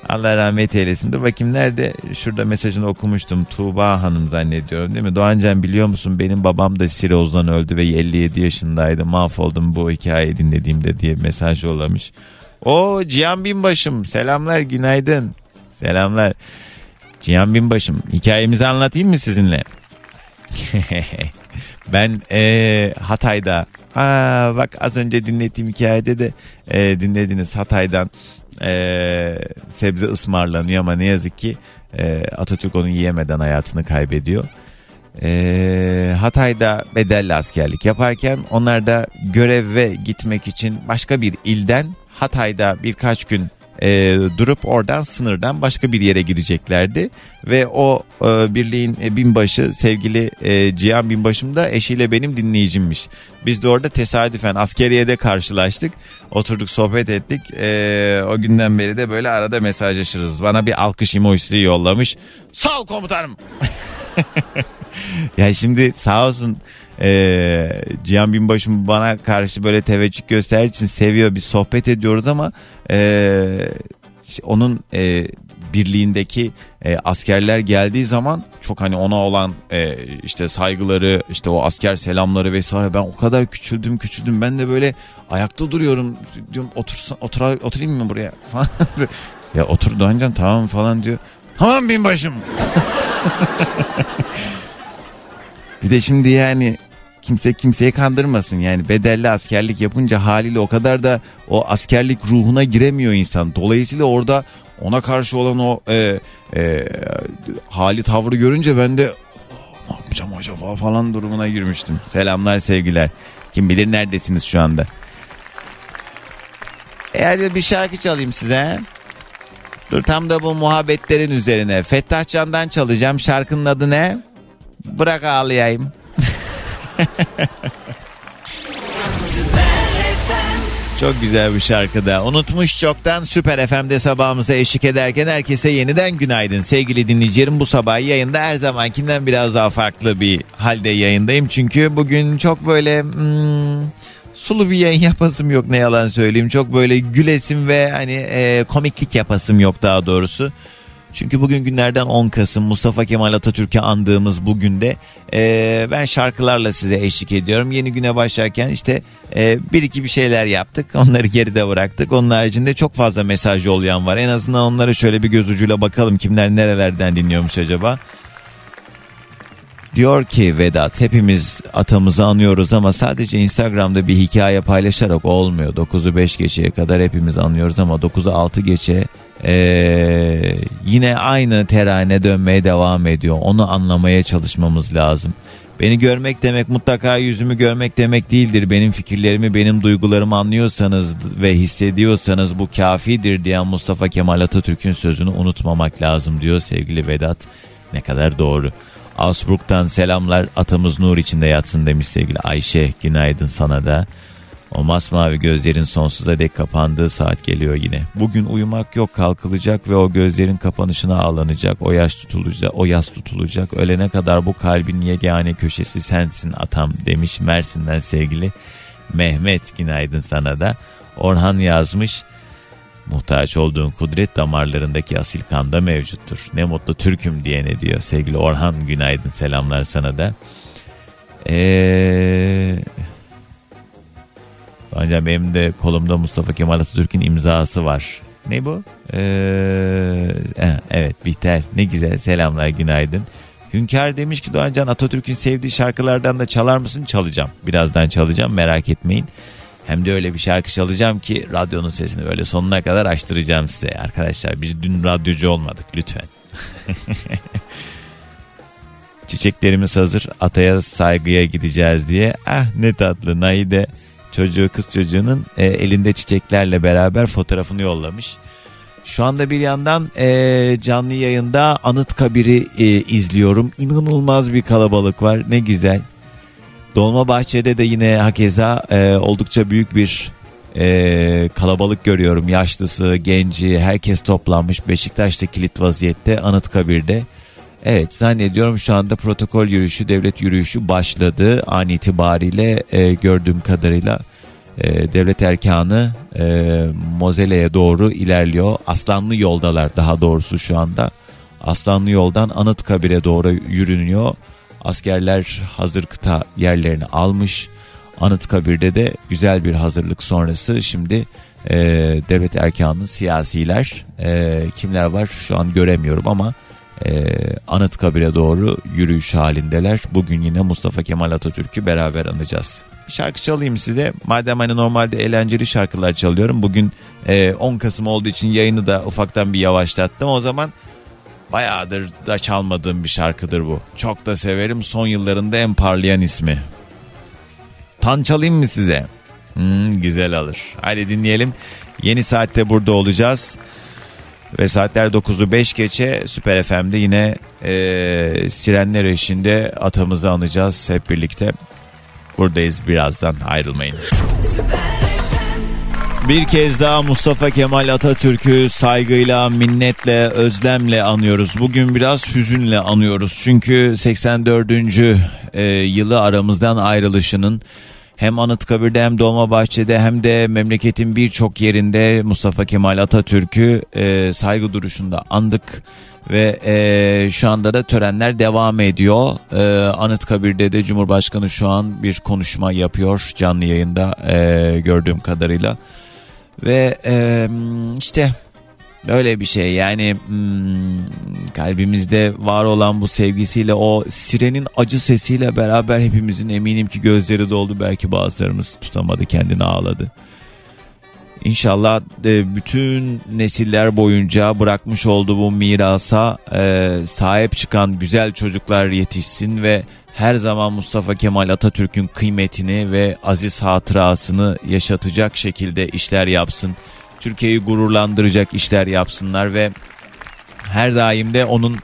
Allah rahmet eylesin. Dur bakayım nerede? Şurada mesajını okumuştum. Tuğba Hanım zannediyorum değil mi? Doğancan biliyor musun benim babam da sirozdan öldü ve 57 yaşındaydı. Mahvoldum bu hikayeyi dinlediğimde diye mesaj yollamış. O Cihan Binbaşım selamlar günaydın. Selamlar. Cihan Binbaşım hikayemizi anlatayım mı sizinle? [LAUGHS] ben e, Hatay'da aa, bak az önce dinlettiğim hikayede de e, dinlediniz Hatay'dan e, sebze ısmarlanıyor ama ne yazık ki e, Atatürk onu yiyemeden hayatını kaybediyor. E, Hatay'da bedelli askerlik yaparken onlar da göreve gitmek için başka bir ilden Hatay'da birkaç gün e, durup oradan sınırdan başka bir yere gideceklerdi. Ve o e, birliğin e, binbaşı sevgili e, Cihan Binbaşım da eşiyle benim dinleyicimmiş. Biz de orada tesadüfen askeriyede karşılaştık. Oturduk sohbet ettik. E, o günden beri de böyle arada mesajlaşırız. Bana bir alkış emojisi yollamış. Sağ ol komutanım. [LAUGHS] ya şimdi sağ olsun e, Cihan Binbaşım bana karşı böyle teveccüh gösterdiği için seviyor bir sohbet ediyoruz ama e, onun e, birliğindeki e, askerler geldiği zaman çok hani ona olan e, işte saygıları işte o asker selamları vesaire ben o kadar küçüldüm küçüldüm. Ben de böyle ayakta duruyorum. Diyorum otursan otur, oturayım mı buraya? [LAUGHS] Falan ya otur Doğancan tamam falan diyor. Tamam binbaşım. [LAUGHS] Bir de şimdi yani kimse kimseyi kandırmasın yani bedelli askerlik yapınca haliyle o kadar da o askerlik ruhuna giremiyor insan. Dolayısıyla orada ona karşı olan o e, e, hali tavrı görünce ben de ne yapacağım acaba falan durumuna girmiştim. Selamlar sevgiler. Kim bilir neredesiniz şu anda. E hadi bir şarkı çalayım size. Dur tam da bu muhabbetlerin üzerine. Fettah Can'dan çalacağım. Şarkının adı ne? Bırak ağlayayım. [LAUGHS] Çok güzel bir şarkı da. Unutmuş çoktan Süper FM'de sabahımıza eşlik ederken herkese yeniden günaydın. Sevgili dinleyicilerim bu sabah yayında her zamankinden biraz daha farklı bir halde yayındayım. Çünkü bugün çok böyle hmm, sulu bir yayın [LAUGHS] yapasım yok ne yalan söyleyeyim. Çok böyle gülesim ve hani e, komiklik yapasım yok daha doğrusu. Çünkü bugün günlerden 10 Kasım Mustafa Kemal Atatürk'ü andığımız bugün de e, ben şarkılarla size eşlik ediyorum. Yeni güne başlarken işte e, bir iki bir şeyler yaptık. Onları geride bıraktık. Onun haricinde çok fazla mesaj yollayan var. En azından onlara şöyle bir göz ucuyla bakalım kimler nerelerden dinliyormuş acaba. Diyor ki Vedat hepimiz atamızı anıyoruz ama sadece Instagram'da bir hikaye paylaşarak olmuyor. 9'u 5 geçeye kadar hepimiz anıyoruz ama 9'u 6 geçe ee, yine aynı terane dönmeye devam ediyor. Onu anlamaya çalışmamız lazım. Beni görmek demek mutlaka yüzümü görmek demek değildir. Benim fikirlerimi, benim duygularımı anlıyorsanız ve hissediyorsanız bu kafidir diyen Mustafa Kemal Atatürk'ün sözünü unutmamak lazım diyor sevgili Vedat. Ne kadar doğru. Augsburg'dan selamlar atamız nur içinde yatsın demiş sevgili Ayşe. Günaydın sana da. O masmavi gözlerin sonsuza dek kapandığı saat geliyor yine. Bugün uyumak yok kalkılacak ve o gözlerin kapanışına ağlanacak. O yaş tutulacak, o yas tutulacak. Ölene kadar bu kalbin yegane köşesi sensin atam demiş Mersin'den sevgili Mehmet. Günaydın sana da. Orhan yazmış. Muhtaç olduğun kudret damarlarındaki asil kanda mevcuttur. Ne mutlu Türk'üm diyene diyor. Sevgili Orhan günaydın selamlar sana da. Eee... Ancak benim de kolumda Mustafa Kemal Atatürk'ün imzası var. Ne bu? Ee, evet Bihter ne güzel selamlar günaydın. Hünkar demiş ki Doğancan Atatürk'ün sevdiği şarkılardan da çalar mısın? Çalacağım. Birazdan çalacağım merak etmeyin. Hem de öyle bir şarkı çalacağım ki radyonun sesini böyle sonuna kadar açtıracağım size. Arkadaşlar biz dün radyocu olmadık lütfen. [LAUGHS] Çiçeklerimiz hazır ataya saygıya gideceğiz diye. Ah ne tatlı Naide çocuğu kız çocuğunun e, elinde çiçeklerle beraber fotoğrafını yollamış. Şu anda bir yandan e, canlı yayında Anıtkabir'i e, izliyorum. İnanılmaz bir kalabalık var. Ne güzel. Dolma Bahçe'de de yine hakeza e, oldukça büyük bir e, kalabalık görüyorum. Yaşlısı, genci, herkes toplanmış Beşiktaş'ta kilit vaziyette Anıtkabir'de. Evet zannediyorum şu anda protokol yürüyüşü, devlet yürüyüşü başladı. An itibariyle e, gördüğüm kadarıyla e, devlet erkanı e, Mozele'ye doğru ilerliyor. Aslanlı yoldalar daha doğrusu şu anda. Aslanlı yoldan Anıtkabir'e doğru yürünüyor. Askerler hazır kıta yerlerini almış. Anıtkabir'de de güzel bir hazırlık sonrası şimdi e, devlet erkanı siyasiler e, kimler var şu an göremiyorum ama e, Anıtkabir'e doğru yürüyüş halindeler. Bugün yine Mustafa Kemal Atatürk'ü beraber anacağız. Şarkı çalayım size. Madem hani normalde eğlenceli şarkılar çalıyorum. Bugün e, 10 Kasım olduğu için yayını da ufaktan bir yavaşlattım. O zaman bayağıdır da çalmadığım bir şarkıdır bu. Çok da severim. Son yıllarında en parlayan ismi. Tan çalayım mı size? Hmm, güzel alır. Hadi dinleyelim. Yeni saatte burada olacağız. Ve saatler 9'u 5 geçe Süper FM'de yine e, sirenler eşinde atamızı anacağız hep birlikte. Buradayız birazdan ayrılmayın. Bir kez daha Mustafa Kemal Atatürk'ü saygıyla, minnetle, özlemle anıyoruz. Bugün biraz hüzünle anıyoruz. Çünkü 84. E, yılı aramızdan ayrılışının hem Anıtkabir'de hem Dolmabahçe'de hem de memleketin birçok yerinde Mustafa Kemal Atatürk'ü e, saygı duruşunda andık ve e, şu anda da törenler devam ediyor. E, Anıtkabir'de de Cumhurbaşkanı şu an bir konuşma yapıyor canlı yayında e, gördüğüm kadarıyla ve e, işte Böyle bir şey yani hmm, kalbimizde var olan bu sevgisiyle o sirenin acı sesiyle beraber hepimizin eminim ki gözleri doldu. Belki bazılarımız tutamadı kendini ağladı. İnşallah e, bütün nesiller boyunca bırakmış olduğu bu mirasa e, sahip çıkan güzel çocuklar yetişsin ve her zaman Mustafa Kemal Atatürk'ün kıymetini ve aziz hatırasını yaşatacak şekilde işler yapsın. Türkiye'yi gururlandıracak işler yapsınlar ve her daim de onun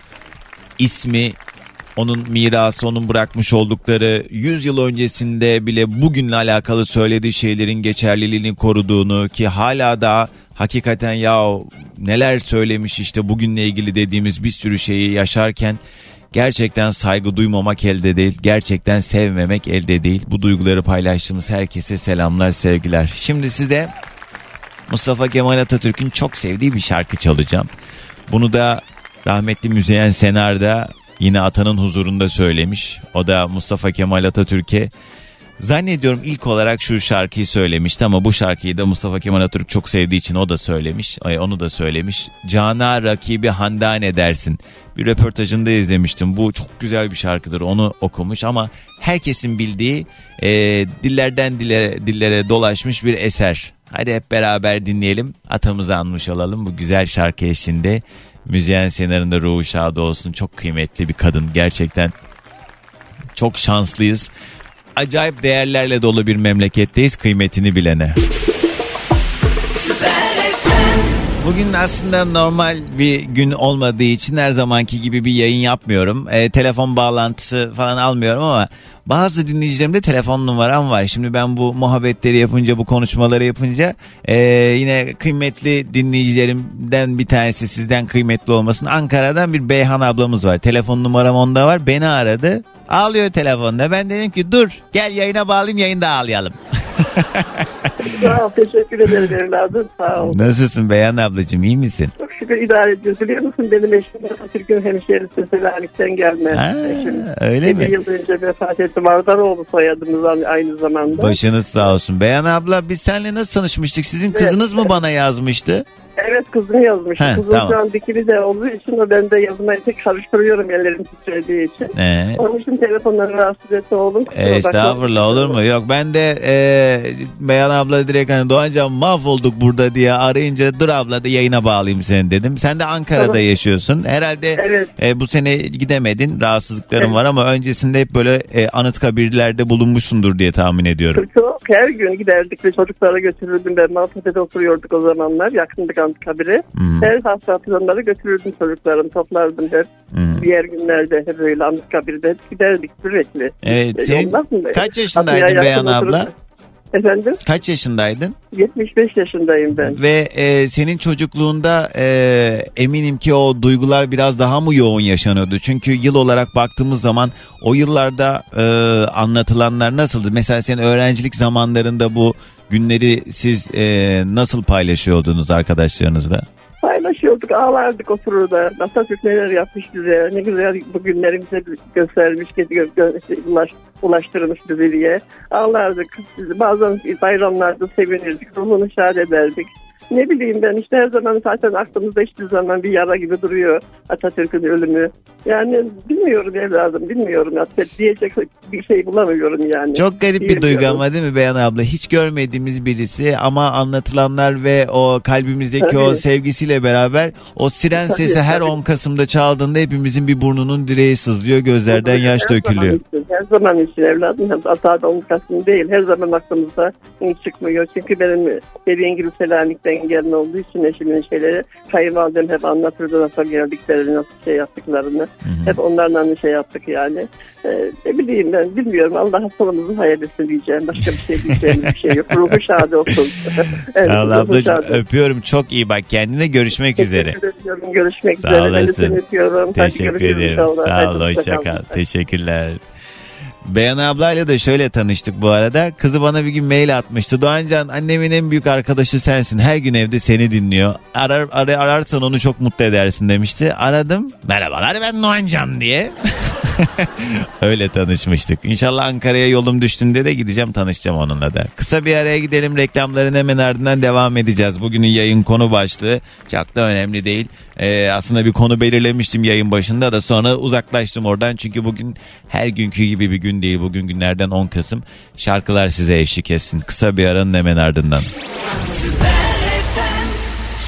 ismi, onun mirası, onun bırakmış oldukları 100 yıl öncesinde bile bugünle alakalı söylediği şeylerin geçerliliğini koruduğunu ki hala da hakikaten ya neler söylemiş işte bugünle ilgili dediğimiz bir sürü şeyi yaşarken Gerçekten saygı duymamak elde değil. Gerçekten sevmemek elde değil. Bu duyguları paylaştığımız herkese selamlar, sevgiler. Şimdi size Mustafa Kemal Atatürk'ün çok sevdiği bir şarkı çalacağım. Bunu da rahmetli Müzeyyen Senar'da yine atanın huzurunda söylemiş. O da Mustafa Kemal Atatürk'e Zannediyorum ilk olarak şu şarkıyı söylemişti ama bu şarkıyı da Mustafa Kemal Atatürk çok sevdiği için o da söylemiş. Ay, onu da söylemiş. Cana rakibi handane dersin. Bir röportajında izlemiştim. Bu çok güzel bir şarkıdır. Onu okumuş ama herkesin bildiği e, dillerden dile, dillere dolaşmış bir eser. Hadi hep beraber dinleyelim. Atamızı anmış olalım bu güzel şarkı eşliğinde. Müzeyyen Senar'ın ruhu şadı olsun. Çok kıymetli bir kadın. Gerçekten çok şanslıyız acayip değerlerle dolu bir memleketteyiz kıymetini bilene. Bugün aslında normal bir gün olmadığı için her zamanki gibi bir yayın yapmıyorum. E, telefon bağlantısı falan almıyorum ama bazı dinleyicilerimde telefon numaram var. Şimdi ben bu muhabbetleri yapınca, bu konuşmaları yapınca e, yine kıymetli dinleyicilerimden bir tanesi sizden kıymetli olmasın. Ankara'dan bir Beyhan ablamız var. Telefon numaram onda var. Beni aradı. Ağlıyor telefonda. Ben dedim ki dur gel yayına bağlayayım yayında ağlayalım. [LAUGHS] Sağ ol, teşekkür ederim evladım. Sağ ol. Nasılsın Beyhan ablacığım iyi misin? Çok şükür idare ediyoruz. Biliyor musun benim eşim Atatürk'ün hemşerisi Selanik'ten gelme. Ha, eşim. öyle Bir mi? yıl önce vefat etti. Vardaroğlu soyadımız aynı zamanda. Başınız sağ olsun. Beyhan abla biz seninle nasıl tanışmıştık? Sizin kızınız mı bana yazmıştı? Evet kızım yazmış. He, Kızım tamam. şu an dikili de olduğu için o ben de yazmayı tek karıştırıyorum ellerim titrediği için. Ee, Onun için telefonları rahatsız etti oğlum. Bakma. estağfurullah olur mu? Yok ben de e, Beyhan abla direkt hani Doğancan mahvolduk burada diye arayınca dur abla da yayına bağlayayım seni dedim. Sen de Ankara'da Tamam. yaşıyorsun. Herhalde Evet. e, bu sene gidemedin. Rahatsızlıkların Evet. var ama öncesinde hep böyle e, anıt kabirlerde bulunmuşsundur diye tahmin ediyorum. Çok her gün giderdik ve çocuklara götürürdüm. Ben Maltepe'de oturuyorduk o zamanlar. Yakındık Anıtkabir'e. Hmm. Her hafta onları götürürdüm çocuklarım. Toplardım hep. Hmm. Diğer günlerde hep böyle Anıtkabir'de hep giderdik sürekli. Evet, E, senin kaç yaşındaydın Beyhan abla? Efendim? Kaç yaşındaydın? 75 yaşındayım ben. Ve e, senin çocukluğunda e, eminim ki o duygular biraz daha mı yoğun yaşanıyordu? Çünkü yıl olarak baktığımız zaman o yıllarda e, anlatılanlar nasıldı? Mesela senin öğrencilik zamanlarında bu günleri siz e, nasıl paylaşıyordunuz arkadaşlarınızla? Paylaşıyorduk, ağlardık otururda. Atatürk neler yapmış bize, ne güzel bu günlerimize göstermiş, gö- gö- ulaş, ulaştırmış bizi diye. Ağlardık. Bazen bayramlarda sevinirdik, ruhunu şad ederdik. Ne bileyim ben işte her zaman zaten aklımızda hiçbir zaman bir yara gibi duruyor Atatürk'ün ölümü. Yani bilmiyorum evladım bilmiyorum. Hatta diyecek bir şey bulamıyorum yani. Çok garip bir duygu ama değil mi Beyan abla? Hiç görmediğimiz birisi ama anlatılanlar ve o kalbimizdeki o Tabii. sevgisiyle beraber o siren Tabii, sesi her tabii. 10 Kasım'da çaldığında hepimizin bir burnunun direği sızlıyor, gözlerden yaş Her dökülüyor. Zaman için, her zaman için evladım. Hatada onun kasım değil. Her zaman aklımızda çıkmıyor. Çünkü benim dediğin gibi Selanik'ten gelme olduğu için eşimin şeyleri kayınvalidem hep anlatırdı nasıl geldiklerini, nasıl şey yaptıklarını. Hep onlarla şey yaptık yani. Ee, ne bileyim ben bilmiyorum. Allah hastalığımızın etsin diyeceğim. Başka bir şey diyeceğim bir şey yok. Ruhu şad olsun. [LAUGHS] evet, Sağ ol ablacığım şad olsun. öpüyorum çok iyi bak kendine görüşmek üzere. Teşekkür ediyorum. Görüşmek Sağ üzere. Ben olasın. öpüyorum. Teşekkür ederim sağ ol hoşça kal teşekkürler. Beyan ablayla da şöyle tanıştık bu arada. Kızı bana bir gün mail atmıştı. Doğancan annemin en büyük arkadaşı sensin. Her gün evde seni dinliyor. Arar, arar ararsan onu çok mutlu edersin demişti. Aradım. Merhabalar ben Doğancan diye. [LAUGHS] [LAUGHS] Öyle tanışmıştık. İnşallah Ankara'ya yolum düştüğünde de gideceğim tanışacağım onunla da. Kısa bir araya gidelim reklamların hemen ardından devam edeceğiz. Bugünün yayın konu başlığı çok da önemli değil. Ee, aslında bir konu belirlemiştim yayın başında da sonra uzaklaştım oradan. Çünkü bugün her günkü gibi bir gün değil. Bugün günlerden 10 Kasım. Şarkılar size eşlik etsin. Kısa bir aranın hemen ardından.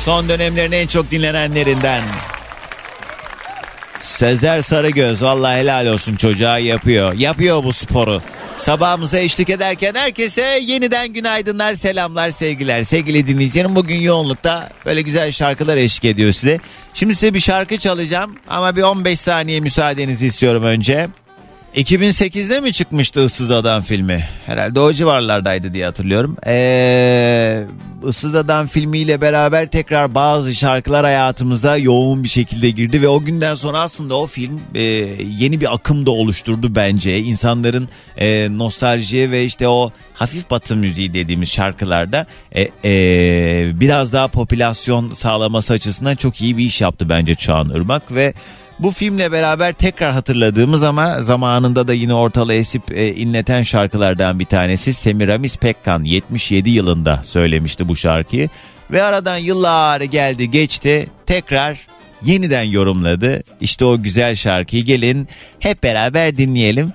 Son dönemlerin en çok dinlenenlerinden. Sezer Sarıgöz vallahi helal olsun çocuğa yapıyor. Yapıyor bu sporu. Sabahımıza eşlik ederken herkese yeniden günaydınlar, selamlar, sevgiler. Sevgili dinleyicilerim bugün yoğunlukta böyle güzel şarkılar eşlik ediyor size. Şimdi size bir şarkı çalacağım ama bir 15 saniye müsaadenizi istiyorum önce. 2008'de mi çıkmıştı Issız Adam filmi? Herhalde o civarlardaydı diye hatırlıyorum. Ee, Issız Adam filmiyle beraber tekrar bazı şarkılar hayatımıza yoğun bir şekilde girdi ve o günden sonra aslında o film e, yeni bir akım da oluşturdu bence. İnsanların e, nostalji ve işte o hafif batı müziği dediğimiz şarkılarda e, e, biraz daha popülasyon sağlaması açısından çok iyi bir iş yaptı bence Çağan Irmak ve bu filmle beraber tekrar hatırladığımız ama zamanında da yine ortalığı esip e, inleten şarkılardan bir tanesi Semiramis Pekkan 77 yılında söylemişti bu şarkıyı. Ve aradan yıllar geldi geçti tekrar yeniden yorumladı. İşte o güzel şarkıyı gelin hep beraber dinleyelim.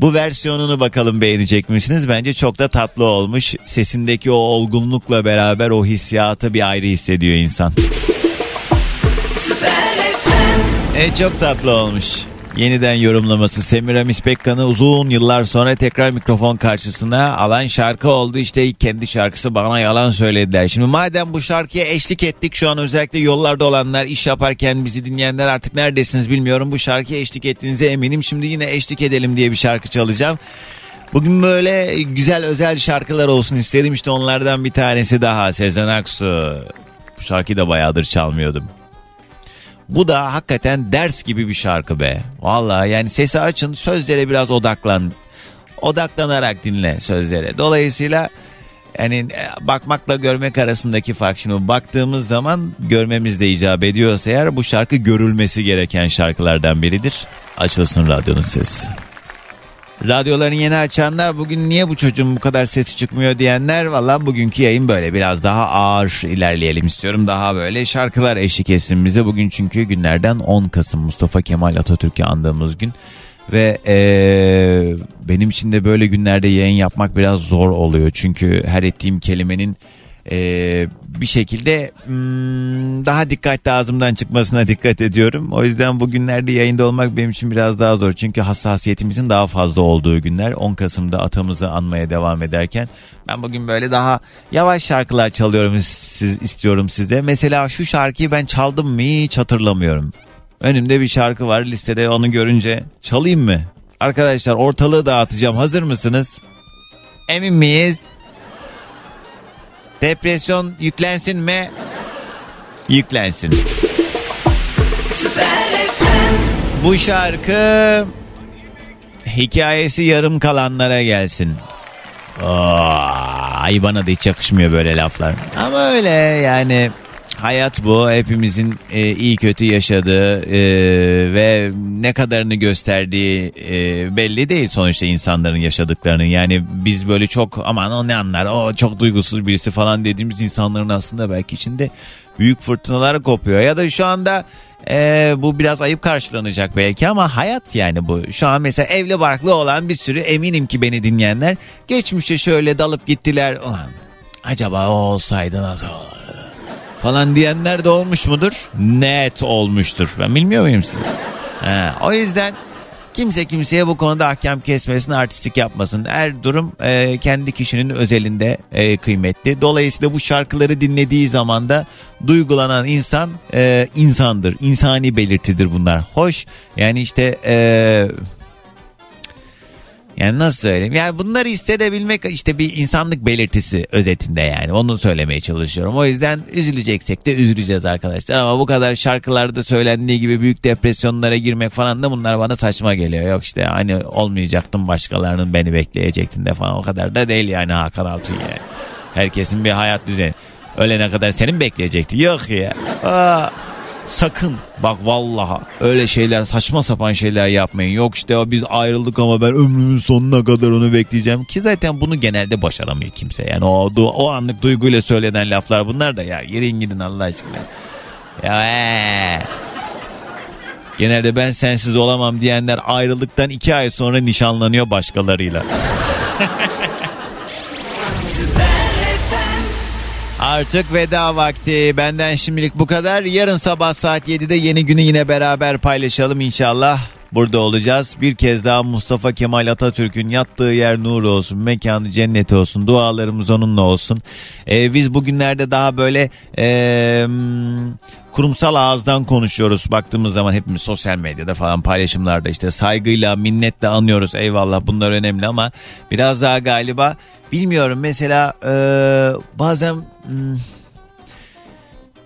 Bu versiyonunu bakalım beğenecek misiniz? Bence çok da tatlı olmuş. Sesindeki o olgunlukla beraber o hissiyatı bir ayrı hissediyor insan. E çok tatlı olmuş. Yeniden yorumlaması Semiramis Pekkan'ı uzun yıllar sonra tekrar mikrofon karşısına alan şarkı oldu. İşte kendi şarkısı bana yalan söylediler. Şimdi madem bu şarkıya eşlik ettik şu an özellikle yollarda olanlar iş yaparken bizi dinleyenler artık neredesiniz bilmiyorum. Bu şarkıya eşlik ettiğinize eminim. Şimdi yine eşlik edelim diye bir şarkı çalacağım. Bugün böyle güzel özel şarkılar olsun istedim işte onlardan bir tanesi daha Sezen Aksu. Bu şarkıyı da bayağıdır çalmıyordum. Bu da hakikaten ders gibi bir şarkı be. Valla yani sesi açın sözlere biraz odaklan. Odaklanarak dinle sözlere. Dolayısıyla yani e, bakmakla görmek arasındaki fark şimdi baktığımız zaman görmemiz de icap ediyorsa eğer bu şarkı görülmesi gereken şarkılardan biridir. Açılsın radyonun sesi. Radyoların yeni açanlar bugün niye bu çocuğun bu kadar sesi çıkmıyor diyenler valla bugünkü yayın böyle biraz daha ağır ilerleyelim istiyorum. Daha böyle şarkılar eşlik etsin bize bugün çünkü günlerden 10 Kasım Mustafa Kemal Atatürk'ü andığımız gün. Ve ee, benim için de böyle günlerde yayın yapmak biraz zor oluyor. Çünkü her ettiğim kelimenin ee, bir şekilde hmm, daha dikkatli ağzımdan çıkmasına dikkat ediyorum. O yüzden bugünlerde yayında olmak benim için biraz daha zor. Çünkü hassasiyetimizin daha fazla olduğu günler. 10 Kasım'da atamızı anmaya devam ederken ben bugün böyle daha yavaş şarkılar çalıyorum siz, istiyorum size. Mesela şu şarkıyı ben çaldım mı hiç hatırlamıyorum. Önümde bir şarkı var listede onu görünce çalayım mı? Arkadaşlar ortalığı dağıtacağım hazır mısınız? Emin miyiz? Depresyon yüklensin mi? Yüklensin. Bu şarkı hikayesi yarım kalanlara gelsin. Aa, ay bana da hiç yakışmıyor böyle laflar. Ama öyle yani hayat bu. Hepimizin e, iyi kötü yaşadığı e, ve ne kadarını gösterdiği e, belli değil sonuçta insanların yaşadıklarının. Yani biz böyle çok aman o ne anlar o çok duygusuz birisi falan dediğimiz insanların aslında belki içinde büyük fırtınalar kopuyor. Ya da şu anda ee, bu biraz ayıp karşılanacak belki ama hayat yani bu. Şu an mesela evli barklı olan bir sürü eminim ki beni dinleyenler geçmişte şöyle dalıp gittiler. Ulan acaba o olsaydı nasıl olurdu? Falan diyenler de olmuş mudur? Net olmuştur. Ben bilmiyor muyum siz? He, o yüzden kimse kimseye bu konuda ahkam kesmesin, artistik yapmasın. Her durum e, kendi kişinin özelinde e, kıymetli. Dolayısıyla bu şarkıları dinlediği zaman da duygulanan insan e, insandır. İnsani belirtidir bunlar. Hoş yani işte... E, yani nasıl söyleyeyim? Yani bunları hissedebilmek işte bir insanlık belirtisi özetinde yani. Onu söylemeye çalışıyorum. O yüzden üzüleceksek de üzüleceğiz arkadaşlar. Ama bu kadar şarkılarda söylendiği gibi büyük depresyonlara girmek falan da bunlar bana saçma geliyor. Yok işte hani olmayacaktım başkalarının beni bekleyecektin de falan. O kadar da değil yani Hakan Altun yani. Herkesin bir hayat düzeni. Ölene kadar senin bekleyecekti. Yok ya. Aa. Sakın bak vallaha öyle şeyler saçma sapan şeyler yapmayın. Yok işte biz ayrıldık ama ben ömrümün sonuna kadar onu bekleyeceğim. Ki zaten bunu genelde başaramıyor kimse. Yani o, o anlık duyguyla söylenen laflar bunlar da ya yerin gidin Allah aşkına. Ya ee. Genelde ben sensiz olamam diyenler ayrıldıktan iki ay sonra nişanlanıyor başkalarıyla. [LAUGHS] Artık veda vakti. Benden şimdilik bu kadar. Yarın sabah saat 7'de yeni günü yine beraber paylaşalım inşallah. Burada olacağız. Bir kez daha Mustafa Kemal Atatürk'ün yattığı yer nur olsun, mekanı cennet olsun, dualarımız onunla olsun. Ee, biz bugünlerde daha böyle ee, kurumsal ağızdan konuşuyoruz. Baktığımız zaman hepimiz sosyal medyada falan paylaşımlarda işte saygıyla, minnetle anıyoruz. Eyvallah bunlar önemli ama biraz daha galiba bilmiyorum mesela ee, bazen... Hmm,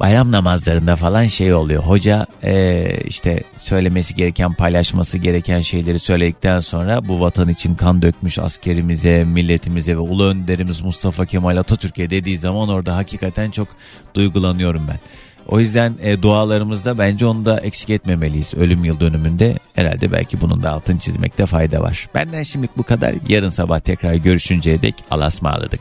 bayram namazlarında falan şey oluyor. Hoca e, işte söylemesi gereken paylaşması gereken şeyleri söyledikten sonra bu vatan için kan dökmüş askerimize, milletimize ve ulu önderimiz Mustafa Kemal Atatürk'e dediği zaman orada hakikaten çok duygulanıyorum ben. O yüzden e, dualarımızda bence onu da eksik etmemeliyiz. Ölüm yıl dönümünde herhalde belki bunun da altını çizmekte fayda var. Benden şimdilik bu kadar. Yarın sabah tekrar görüşünceye dek alasmağladık.